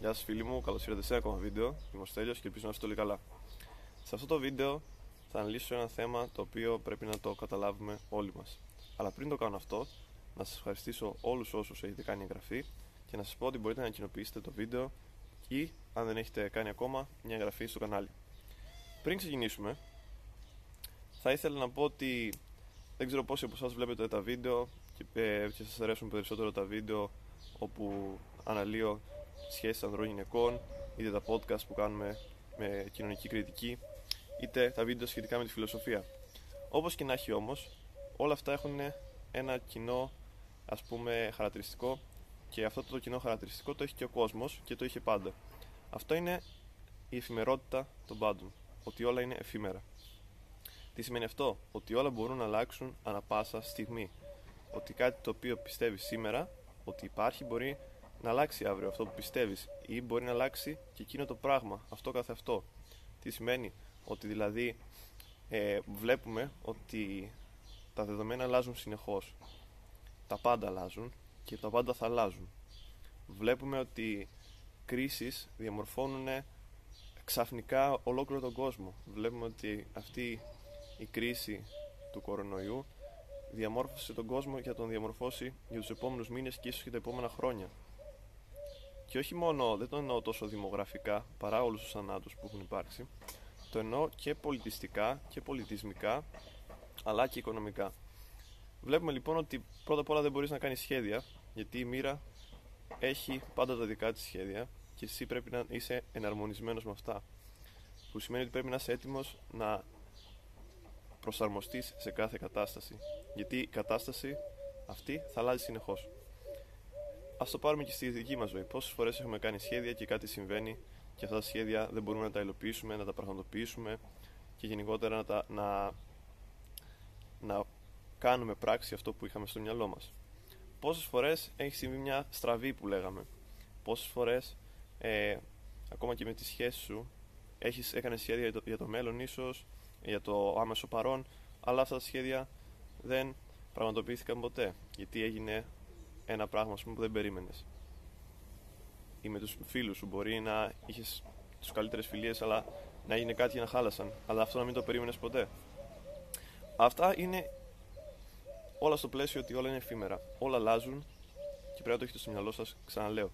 Γεια σας φίλοι μου, καλώς ήρθατε σε ένα ακόμα βίντεο. Είμαι ο Στέλιος και ελπίζω να είστε όλοι καλά. Σε αυτό το βίντεο θα αναλύσω ένα θέμα το οποίο πρέπει να το καταλάβουμε όλοι μας. Αλλά πριν το κάνω αυτό, να σας ευχαριστήσω όλους όσους έχετε κάνει εγγραφή και να σας πω ότι μπορείτε να κοινοποιήσετε το βίντεο ή, αν δεν έχετε κάνει ακόμα, μια εγγραφή στο κανάλι. Πριν ξεκινήσουμε, θα ήθελα να πω ότι δεν ξέρω πόσοι από εσάς βλέπετε τα βίντεο και, ε, και σας αρέσουν περισσότερο τα βίντεο όπου αναλύω σχέσεις ανδρών γυναικών, είτε τα podcast που κάνουμε με κοινωνική κριτική, είτε τα βίντεο σχετικά με τη φιλοσοφία. Όπως και να έχει όμως, όλα αυτά έχουν ένα κοινό ας πούμε χαρακτηριστικό και αυτό το κοινό χαρακτηριστικό το έχει και ο κόσμος και το είχε πάντα. Αυτό είναι η εφημερότητα των πάντων, ότι όλα είναι εφήμερα. Τι σημαίνει αυτό, ότι όλα μπορούν να αλλάξουν ανα πάσα στιγμή. Ότι κάτι το οποίο πιστεύεις σήμερα, ότι υπάρχει, μπορεί να αλλάξει αύριο αυτό που πιστεύεις ή μπορεί να αλλάξει και εκείνο το πράγμα, αυτό καθε αυτό. Τι σημαίνει, ότι δηλαδή ε, βλέπουμε ότι τα δεδομένα αλλάζουν συνεχώς. Τα πάντα αλλάζουν και τα πάντα θα αλλάζουν. Βλέπουμε ότι κρίσεις διαμορφώνουν ξαφνικά ολόκληρο τον κόσμο. Βλέπουμε ότι αυτή η κρίση του κορονοϊού διαμόρφωσε τον κόσμο για τον διαμορφώσει για τους επόμενους μήνες και ίσως και τα επόμενα χρόνια. Και όχι μόνο, δεν το εννοώ τόσο δημογραφικά παρά όλους τους θανάτους που έχουν υπάρξει, το εννοώ και πολιτιστικά και πολιτισμικά, αλλά και οικονομικά. Βλέπουμε λοιπόν ότι πρώτα απ' όλα δεν μπορείς να κάνεις σχέδια, γιατί η μοίρα έχει πάντα τα δικά της σχέδια και εσύ πρέπει να είσαι εναρμονισμένος με αυτά. Που σημαίνει ότι πρέπει να είσαι έτοιμος να προσαρμοστείς σε κάθε κατάσταση. Γιατί η κατάσταση αυτή θα αλλάζει συνεχώς. Α το πάρουμε και στη δική μας ζωή. Πόσες φορές έχουμε κάνει σχέδια και κάτι συμβαίνει και αυτά τα σχέδια δεν μπορούμε να τα υλοποιήσουμε, να τα πραγματοποιήσουμε και γενικότερα να, τα, να, να κάνουμε πράξη αυτό που είχαμε στο μυαλό μας. Πόσες φορές έχει συμβεί μια στραβή που λέγαμε. Πόσες φορές ε, ακόμα και με τη σχέση σου έχεις, έκανες σχέδια για το, για το μέλλον ίσως, για το άμεσο παρόν, αλλά αυτά τα σχέδια δεν πραγματοποιήθηκαν ποτέ. Γιατί έγινε ένα πράγμα πούμε, που δεν περίμενες. Ή με τους φίλους σου μπορεί να είχες τι καλύτερες φιλίες, αλλά να έγινε κάτι και να χάλασαν. Αλλά αυτό να μην το περίμενες ποτέ. Αυτά είναι όλα στο πλαίσιο ότι όλα είναι εφήμερα. Όλα αλλάζουν και πρέπει να το έχετε στο μυαλό σας, ξαναλέω.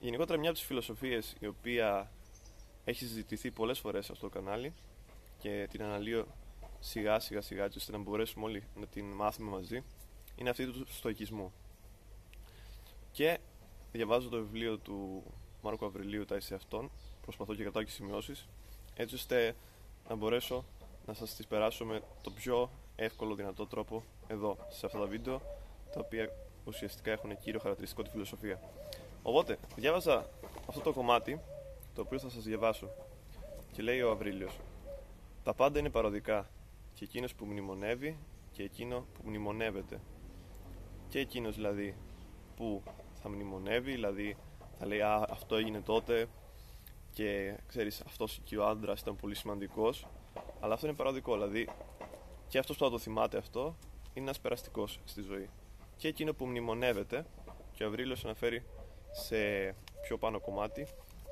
Γενικότερα, μια από τις φιλοσοφίες η οποία έχει συζητηθεί πολλές φορές σε αυτό το κανάλι και την αναλύω σιγά σιγά σιγά ώστε να μπορέσουμε όλοι να την μάθουμε μαζί είναι αυτή του στοικισμού. Και διαβάζω το βιβλίο του Μάρκου Αβριλίου «Τα είσαι αυτόν». Προσπαθώ και κρατάω και σημειώσεις, έτσι ώστε να μπορέσω να σας τις περάσω με το πιο εύκολο δυνατό τρόπο εδώ, σε αυτά τα βίντεο, τα οποία ουσιαστικά έχουν κύριο χαρακτηριστικό τη φιλοσοφία. Οπότε, διάβαζα αυτό το κομμάτι, το οποίο θα σας διαβάσω. Και λέει ο Αβρίλιος «Τα πάντα είναι παροδικά, και εκείνος που μνημονεύει και εκείνο που μνημονεύεται». Και εκείνος δηλαδή που θα μνημονεύει, δηλαδή θα λέει Α, αυτό έγινε τότε και ξέρεις αυτός και ο άντρας ήταν πολύ σημαντικός αλλά αυτό είναι παραδικό, δηλαδή και αυτός που θα το θυμάται αυτό είναι ένας περαστικός στη ζωή. Και εκείνο που μνημονεύεται και ο Αβρίλος αναφέρει σε πιο πάνω κομμάτι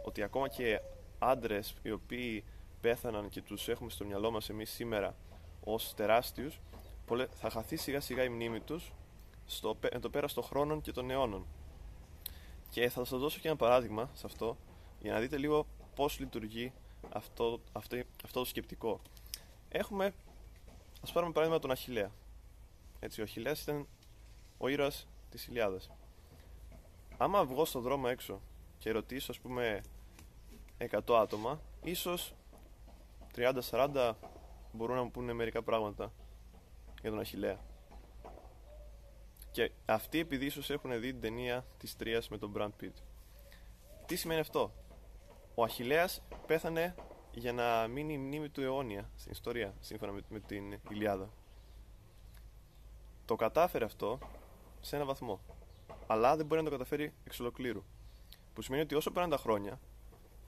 ότι ακόμα και άντρες οι οποίοι πέθαναν και τους έχουμε στο μυαλό μας εμείς σήμερα ως τεράστιους θα χαθεί σιγά σιγά η μνήμη τους στο, το πέρας των χρόνων και των αιώνων και θα σας δώσω και ένα παράδειγμα σε αυτό για να δείτε λίγο πώς λειτουργεί αυτό, αυτό, αυτό το σκεπτικό. Έχουμε, ας πάρουμε παράδειγμα τον Αχιλέα. Έτσι, ο Αχιλέας ήταν ο ήρωας της Ιλιάδας. Άμα βγω στον δρόμο έξω και ρωτήσω, ας πούμε, 100 άτομα, ίσως 30-40 μπορούν να μου πούνε μερικά πράγματα για τον Αχιλέα. Και αυτοί επειδή ίσως έχουν δει την ταινία της Τρίας με τον Brad Pitt. Τι σημαίνει αυτό; Ο Αχηλέας πέθανε για να μείνει η μνήμη του αιώνια στην ιστορία, σύμφωνα με, με την Ιλιάδα. Το κατάφερε αυτό σε ένα βαθμό. Αλλά δεν μπορεί να το καταφέρει εξ ολοκλήρου. Που σημαίνει ότι όσο πέραν τα χρόνια,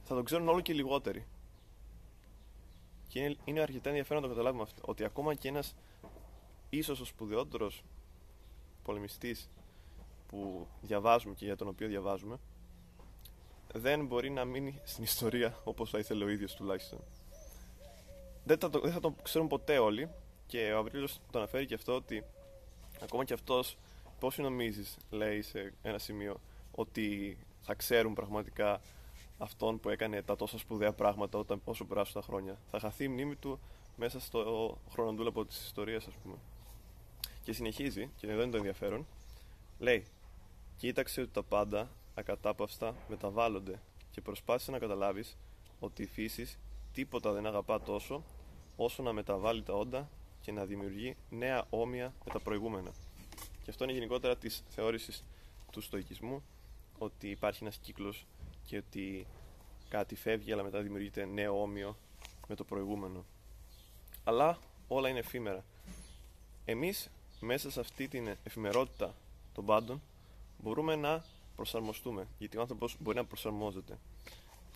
θα το ξέρουν όλο και λιγότεροι. Και είναι, είναι αρκετά ενδιαφέρον να το καταλάβουμε αυτό. Ότι ακόμα και ένας ίσως ο σπουδαιότερος πολεμιστής που διαβάζουμε και για τον οποίο διαβάζουμε δεν μπορεί να μείνει στην ιστορία όπως θα ήθελε ο ίδιος τουλάχιστον. Δεν θα, το, δεν θα το ξέρουν ποτέ όλοι και ο Αβρίλος το αναφέρει και αυτό ότι ακόμα και αυτός πώς νομίζεις λέει σε ένα σημείο ότι θα ξέρουν πραγματικά αυτόν που έκανε τα τόσα σπουδαία πράγματα όταν, όσο περάσουν τα χρόνια. Θα χαθεί η μνήμη του μέσα στο χρονοτούλαπο της ιστορίας ας πούμε. Και συνεχίζει, και εδώ είναι το ενδιαφέρον, λέει «Κοίταξε ότι τα πάντα ακατάπαυστα μεταβάλλονται και προσπάθησε να καταλάβεις ότι η φύση τίποτα δεν αγαπά τόσο όσο να μεταβάλει τα όντα και να δημιουργεί νέα όμοια με τα προηγούμενα. Και αυτό είναι γενικότερα της θεώρησης του στοικισμού ότι υπάρχει ένας κύκλος και ότι κάτι φεύγει αλλά μετά δημιουργείται νέο όμοιο με το προηγούμενο. Αλλά όλα είναι εφήμερα. Εμείς μέσα σε αυτή την εφημερότητα των πάντων μπορούμε να προσαρμοστούμε. Γιατί ο άνθρωπος μπορεί να προσαρμόζεται.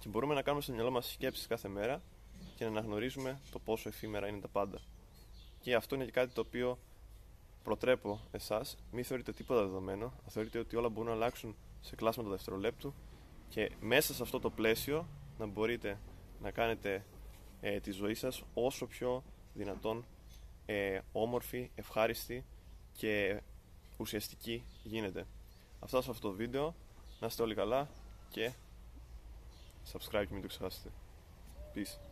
Και μπορούμε να κάνουμε στο μυαλό μας σκέψεις κάθε μέρα και να αναγνωρίζουμε το πόσο εφήμερα είναι τα πάντα. Και αυτό είναι και κάτι το οποίο προτρέπω εσάς. Μην θεωρείτε τίποτα δεδομένο. Θεωρείτε ότι όλα μπορούν να αλλάξουν σε κλάσματα δευτερολέπτου και μέσα σε αυτό το πλαίσιο να μπορείτε να κάνετε ε, τη ζωή σας όσο πιο δυνατόν ε, όμορφη, ευχάριστη και ουσιαστική γίνεται. Αυτά σε αυτό το βίντεο. Να είστε όλοι καλά και subscribe και μην το ξεχάσετε. Peace.